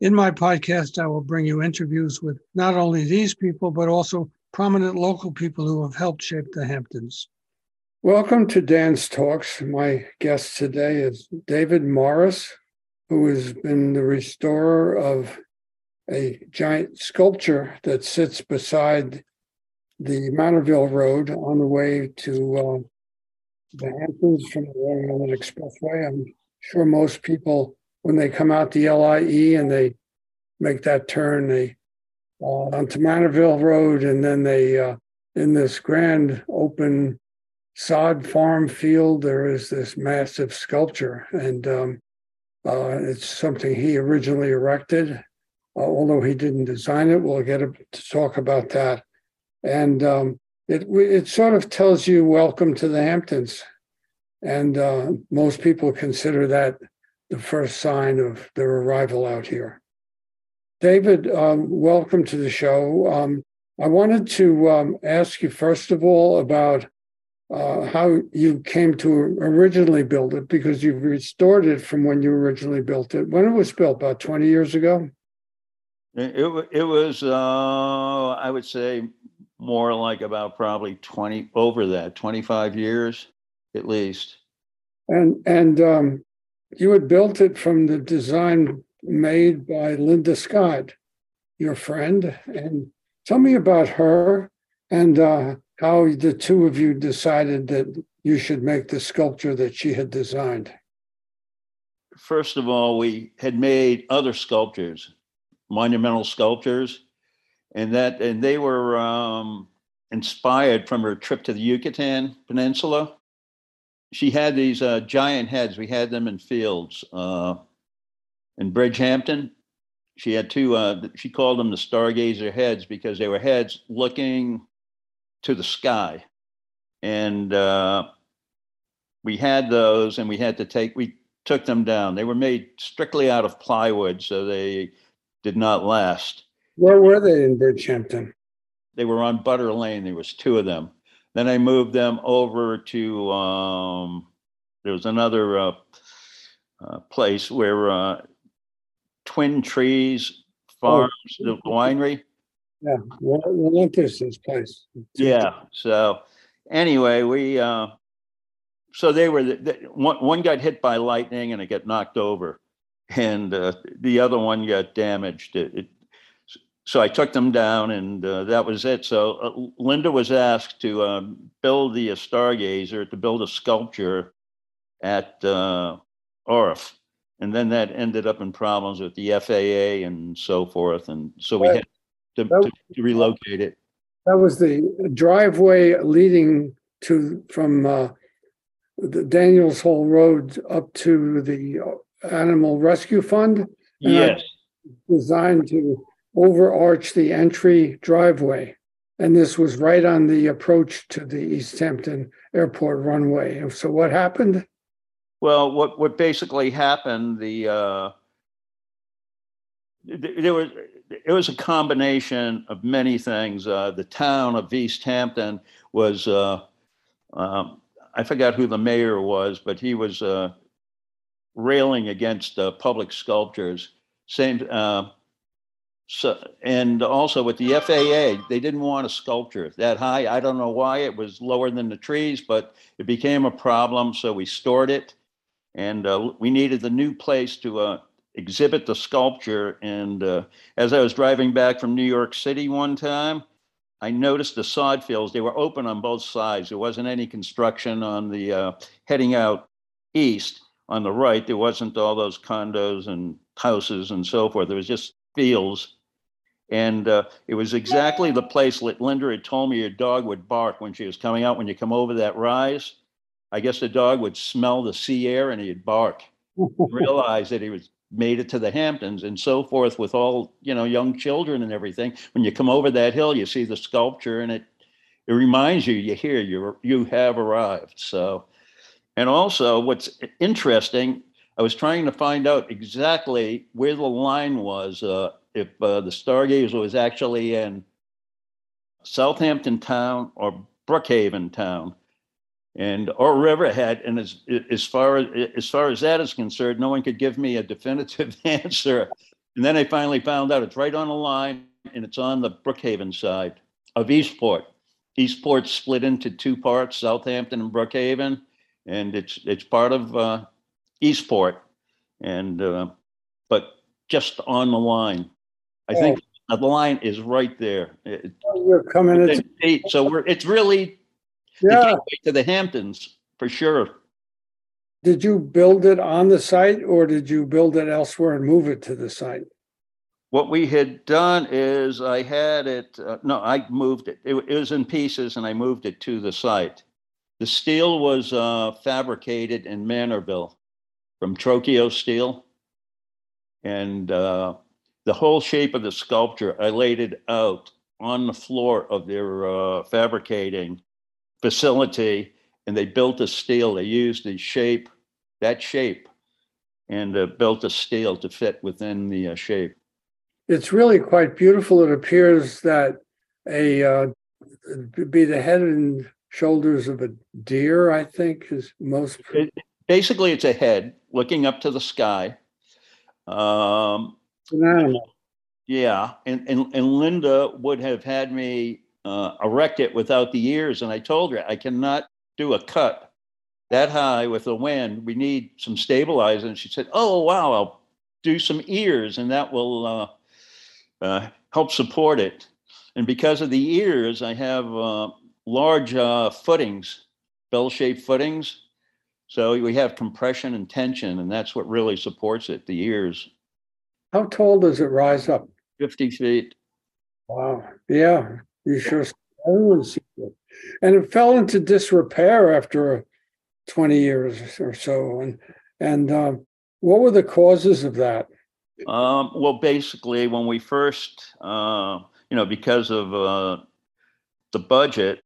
In my podcast, I will bring you interviews with not only these people, but also prominent local people who have helped shape the Hamptons. Welcome to Dan's Talks. My guest today is David Morris, who has been the restorer of a giant sculpture that sits beside the Manorville Road on the way to uh, the Hamptons from the Long Island Expressway. I'm sure most people, when they come out the LIE and they make that turn, they uh, onto Manorville Road, and then they uh, in this grand open sod farm field, there is this massive sculpture, and um, uh, it's something he originally erected. Uh, although he didn't design it, we'll get to talk about that. And um, it it sort of tells you welcome to the Hamptons, and uh, most people consider that the first sign of their arrival out here. David, um, welcome to the show. Um, I wanted to um, ask you first of all about uh, how you came to originally build it because you've restored it from when you originally built it. When it was built, about 20 years ago? It, it, was, uh, I would say, more like about probably 20 over that 25 years at least and and um, you had built it from the design made by linda scott your friend and tell me about her and uh, how the two of you decided that you should make the sculpture that she had designed first of all we had made other sculptures monumental sculptures and that and they were um, inspired from her trip to the Yucatan Peninsula. She had these uh, giant heads. We had them in fields uh, in Bridgehampton. She had two. Uh, she called them the stargazer heads because they were heads looking to the sky, and uh, we had those, and we had to take. We took them down. They were made strictly out of plywood, so they did not last. Where were they in Bridgehampton? They were on Butter Lane. There was two of them. Then I moved them over to um, there was another uh, uh, place where uh, Twin Trees Farms, oh. the winery. Yeah, Relentless's place. Yeah. So anyway, we uh, so they were the, the, one one got hit by lightning and it got knocked over, and uh, the other one got damaged. It, it so I took them down, and uh, that was it. So uh, Linda was asked to um, build the Stargazer, to build a sculpture at uh, ARF, and then that ended up in problems with the FAA and so forth, and so we had to, to, to relocate it. That was the driveway leading to from uh, the Daniels Hole Road up to the Animal Rescue Fund. Yes. Designed to overarch the entry driveway. And this was right on the approach to the East Hampton Airport runway. So what happened? Well, what what basically happened, the uh, there was it was a combination of many things. Uh, the town of East Hampton was uh, um, I forgot who the mayor was, but he was uh, railing against uh, public sculptures. Same uh, so, and also with the FAA, they didn't want a sculpture that high. I don't know why it was lower than the trees, but it became a problem. So we stored it, and uh, we needed the new place to uh, exhibit the sculpture. And uh, as I was driving back from New York City one time, I noticed the sod fields. They were open on both sides. There wasn't any construction on the uh, heading out east. On the right, there wasn't all those condos and houses and so forth. There was just fields. And uh, it was exactly the place that Linda had told me your dog would bark when she was coming out. When you come over that rise, I guess the dog would smell the sea air and he'd bark. realize that he was made it to the Hamptons and so forth with all, you know, young children and everything. When you come over that hill, you see the sculpture and it, it reminds you, you hear you, you have arrived. So, and also what's interesting, I was trying to find out exactly where the line was, uh, if uh, the Stargazer was actually in Southampton town or Brookhaven town and or Riverhead. And as as far as as far as that is concerned, no one could give me a definitive answer. And then I finally found out it's right on the line, and it's on the Brookhaven side of Eastport. Eastport's split into two parts, Southampton and Brookhaven, and it's it's part of uh, Eastport, and uh, but just on the line. I think the line is right there. It- You're coming into, so we're it's really yeah. to the Hamptons for sure. Did you build it on the site or did you build it elsewhere and move it to the site? What we had done is I had it, uh, no, I moved it. it. It was in pieces and I moved it to the site. The steel was uh, fabricated in Manorville from Trocchio Steel. And uh, the whole shape of the sculpture, I laid it out on the floor of their uh, fabricating facility and they built a steel. They used the shape, that shape, and uh, built a steel to fit within the uh, shape. It's really quite beautiful. It appears that a uh, be the head and shoulders of a deer, I think, is most. It, basically, it's a head looking up to the sky. Um, an animal. yeah, and, and and Linda would have had me uh, erect it without the ears, and I told her I cannot do a cut that high with the wind. We need some stabilizing. And she said, "Oh wow, I'll do some ears, and that will uh, uh, help support it." And because of the ears, I have uh, large uh, footings, bell-shaped footings. So we have compression and tension, and that's what really supports it. The ears, How tall does it rise up? 50 feet. Wow. Yeah, you sure. everyone sees it. And it fell into disrepair after 20 years or so. And and um, what were the causes of that? Um, well, basically, when we first, uh, you know, because of uh, the budget,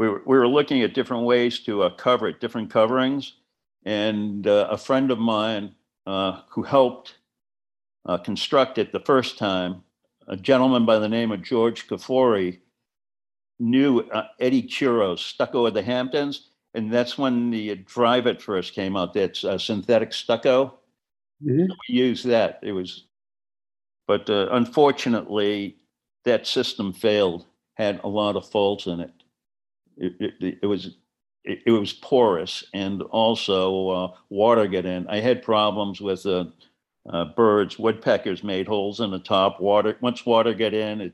we were, we were looking at different ways to uh, cover it, different coverings. And uh, a friend of mine uh, who helped uh, construct it the first time, a gentleman by the name of George Kafori, knew uh, Eddie Churros, stucco of the Hamptons. And that's when the Dryvit first came out. That's uh, synthetic stucco Mhm. we used that. It was, but uh, unfortunately, that system failed. Had a lot of faults in it. It, it, it was it, it was porous and also uh, water get in. I had problems with uh, uh, birds. Woodpeckers made holes in the top. Water once water get in, it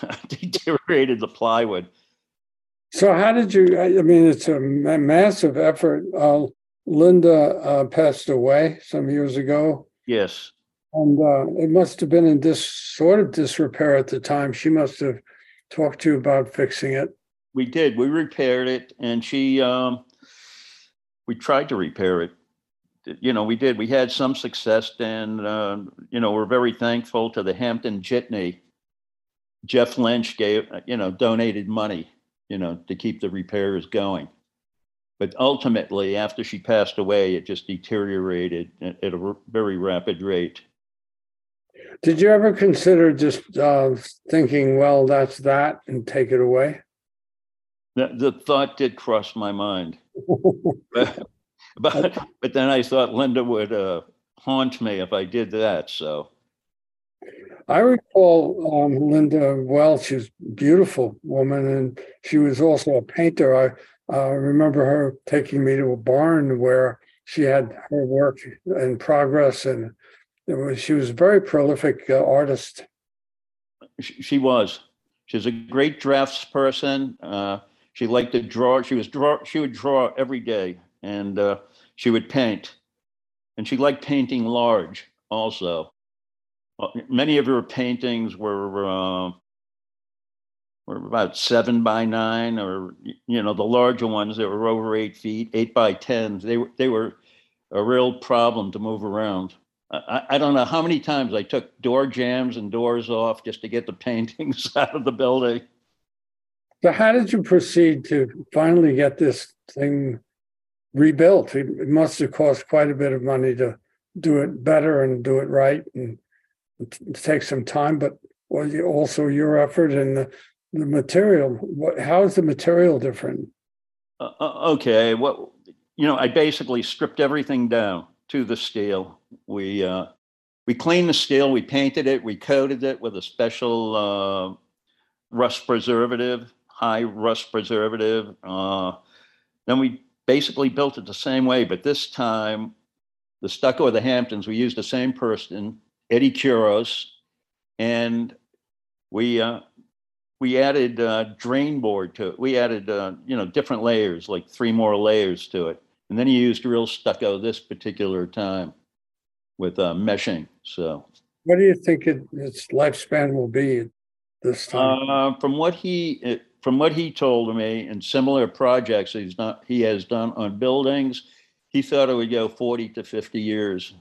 deteriorated the plywood. So how did you? I mean, it's a ma- massive effort. Uh, Linda uh, passed away some years ago, Yes, and uh, it must have been in this sort of disrepair at the time. She must have talked to you about fixing it. We did. We repaired it, and she, um, we tried to repair it. You know, we did. We had some success, and uh, you know, we're very thankful to the Hampton Jitney. Geoff Lynch gave, you know, donated money, you know, to keep the repairs going. But ultimately, after she passed away, it just deteriorated at a very rapid rate. Did you ever consider just uh, thinking, well, that's that, and take it away? The, the thought did cross my mind. but but but then I thought Linda would uh, haunt me if I did that. So I recall um, Linda well. She was a beautiful woman, and she was also a painter. I uh, remember her taking me to a barn where she had her work in progress, and it was, she was a very prolific uh, artist. she, she was. She's a great draftsperson. Uh, she liked to draw. She was draw. She would draw every day, and uh, she would paint. And she liked painting large also. Uh, Many of her paintings were uh, were about seven by nine, or you know, the larger ones that were over eight feet, eight by tens. They were they were a real problem to move around. I, I don't know how many times I took door jams and doors off just to get the paintings out of the building. So how did you proceed to finally get this thing rebuilt? It must have cost quite a bit of money to do it better and do it right and it takes some time, but was also your effort and the, the material. What, how is the material different? Uh, uh, okay, what you know, I basically stripped everything down to the steel. We uh, we cleaned the steel, we painted it, we coated it with a special uh, rust preservative, high rust preservative. Uh, then we basically built it the same way, but this time the stucco of the Hamptons, we used the same person, Eddie Kuros, and we uh, we added uh, drain board to it. We added uh, you know different layers, like three more layers to it, and then he used real stucco this particular time with uh, meshing. So, What do you think it, its lifespan will be this time? uh, from what he from what he told me, in similar projects he's not he has done on buildings, he thought it would go forty to fifty years.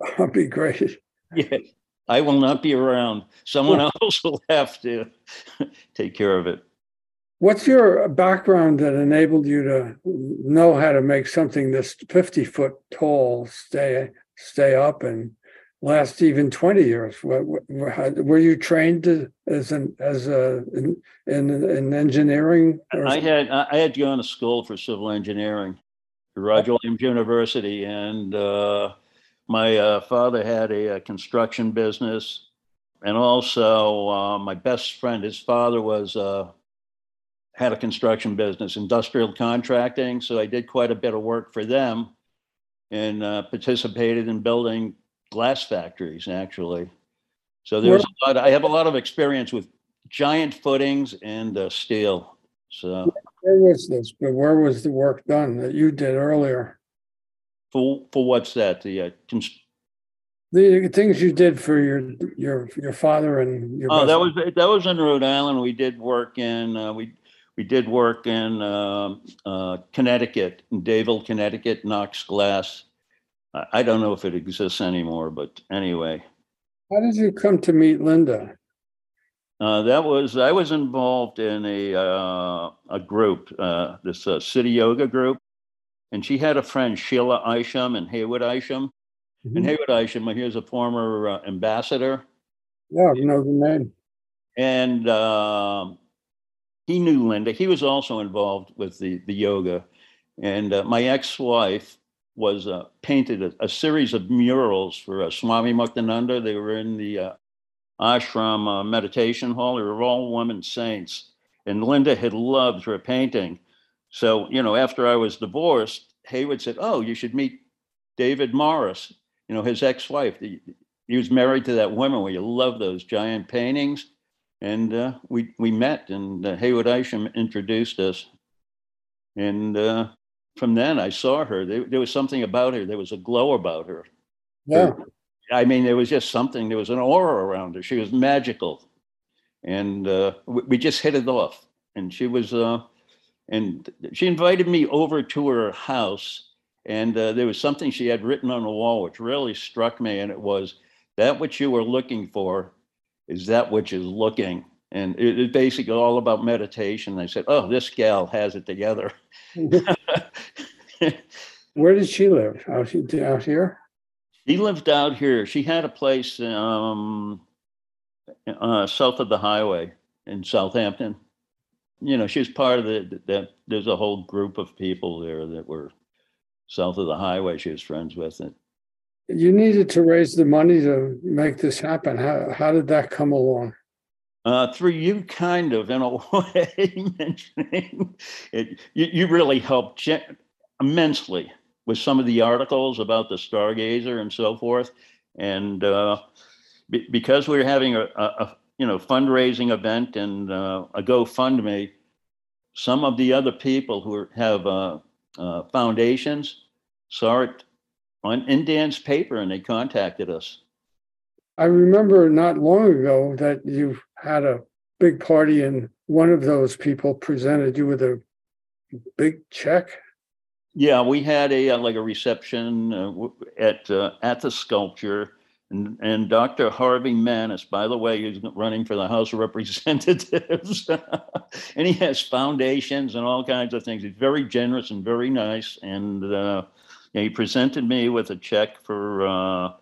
That'd be great. Yeah, I will not be around. Someone else will have to take care of it. What's your background that enabled you to know how to make something this fifty foot tall stay stay up and last even twenty years? Were you trained as an as a in in, in engineering? I had I had gone to school for civil engineering, Roger Williams University, and uh, my uh, father had a, uh construction business, and also uh, my best friend, his father was uh, had a construction business, industrial contracting. So I did quite a bit of work for them, and uh, participated in building glass factories actually. So there's a lot. I have a lot of experience with giant footings and uh, steel. So. Where was this? But where was the work done that you did earlier? For, for what's that? The, uh, cons- The things you did for your your your father and your. oh, that was, that was in Rhode Island. We did work in, uh, we, we did work in, um, uh, Connecticut, in Dayville, Connecticut, Knox Glass. I, I don't know if it exists anymore, but anyway. How did you come to meet Linda? Uh, that was, I was involved in a, uh, a group, uh, this, uh, city yoga group. And she had a friend, Sheila Isham and Heyward Isham. And Heyward Isham, he was a former uh, ambassador. Yeah, I know the name. and um, he knew Linda. He was also involved with the the yoga, and uh, my ex-wife was uh, painted a, a series of murals for uh, Swami Muktananda. They were in the uh, ashram uh, meditation hall. They were all women saints, and Linda had loved her painting. So you know, after I was divorced, Heyward said, "Oh, you should meet David Morris." You know, his ex-wife. He, he was married to that woman where you love those giant paintings and uh, we we met and uh, Heyward Isham introduced us and uh, from then I saw her. There, there was something about her there was a glow about her. Yeah, I mean there was just something there was an aura around her. She was magical. And uh, we, we just hit it off. And she was uh, and she invited me over to her house. And uh, there was something she had written on the wall which really struck me. And it was that which you were looking for is that which is looking. And it basically all about meditation. I said, oh, this gal has it together. where did she live? Out out here? he lived out here. She had a place um, uh, south of the highway in Southampton. You know, she was part of the, that. There's a whole group of people there that were south of the highway. She was friends with it. You needed to raise the money to make this happen. How how did that come along? Uh, through you kind of in a way mentioning it, you, you really helped immensely with some of the articles about the stargazer and so forth. And uh, be- because we're having a, a, a you know fundraising event and uh, a gofundme some of the other people who are, have uh, uh, foundations saw it on in dan's paper and they contacted us I remember not long ago that you had a big party and one of those people presented you with a big check. Yeah, we had a uh, like a reception uh, at uh, at the sculpture, and and Dr. Harvey Manes, by the way, is running for the House of Representatives, and he has foundations and all kinds of things. He's very generous and very nice, and uh, he presented me with a check for uh,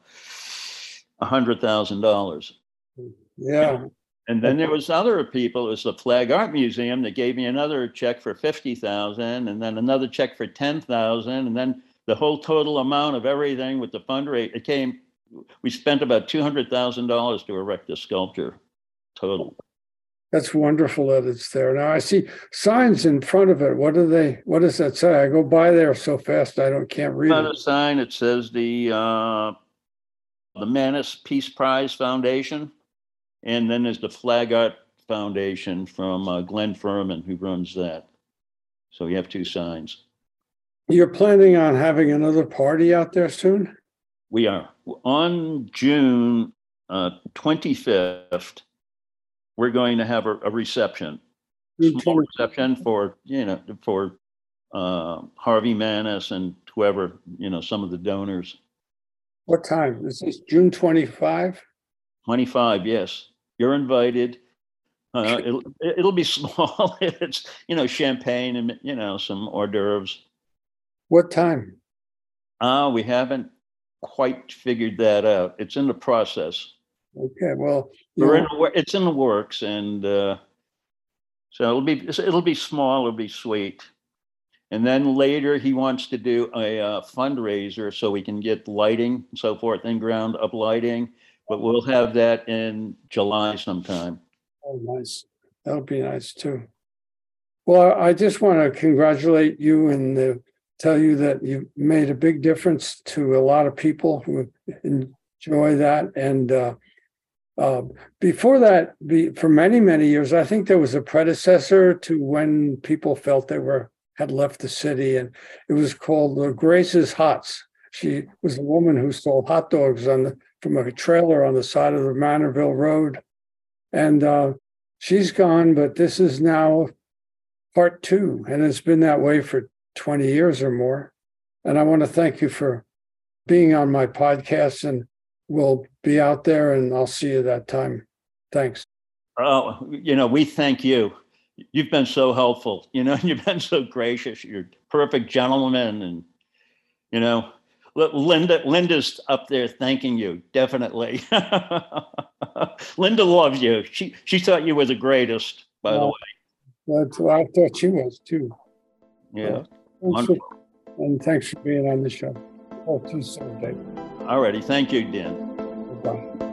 a hundred thousand dollars. Yeah. And then there was other people, it was the Flag Art Museum that gave me another check for fifty thousand and then another check for ten thousand. And then the whole total amount of everything with the fundraiser, it came, we spent about two hundred thousand dollars to erect the sculpture total. That's wonderful that it's there. Now I see signs in front of it. What do they, what does that say? I go by there so fast I don't, can't read On it. a sign, it says the, uh, the Manes Peace Prize Foundation. And then there's the Flag Art Foundation from uh, Glenn Fuhrman, who runs that. So you have two signs. You're planning on having another party out there soon? We are on June uh, 25th. We're going to have a, a reception, small reception for, you know, for uh, Harvey Manes and whoever, you know, some of the donors. What time? Is this June twenty-five? 25, yes. You're invited. Uh, it'll, it'll be small. It's, you know, champagne and, you know, some hors d'oeuvres. What time? Uh, we haven't quite figured that out. It's in the process. Okay, well, We're in, the it's in the works and, uh, so it'll be, it'll be small, it'll be sweet. And then later he wants to do a uh, fundraiser so we can get lighting and so forth, in ground up lighting. But we'll have that in July sometime. oh, nice. That'll be nice too. Well, I just want to congratulate you and uh, tell you that you made a big difference to a lot of people who enjoy that. And uh, uh, before that, be, for many, many years, I think there was a predecessor to when people felt they were had left the city, and it was called the Grace's Hots. She was a woman who sold hot dogs on the from a trailer on the side of the Manorville Road, and uh, she's gone. But this is now part two, and it's been that way for twenty years or more. And I want to thank you for being on my podcast, and we'll be out there, and I'll see you that time. Thanks. Oh, you know, we thank you. You've been so helpful, you know, you've been so gracious. You're a perfect gentleman and, you know, Linda, Linda's up there thanking you, definitely. Linda loves you. She, she thought you were the greatest, by the way. That's what I thought she was too. Yeah. Thanks for- and thanks for being on the show. Oh, too soon, Dave. All righty. Thank you, Dan. Bye.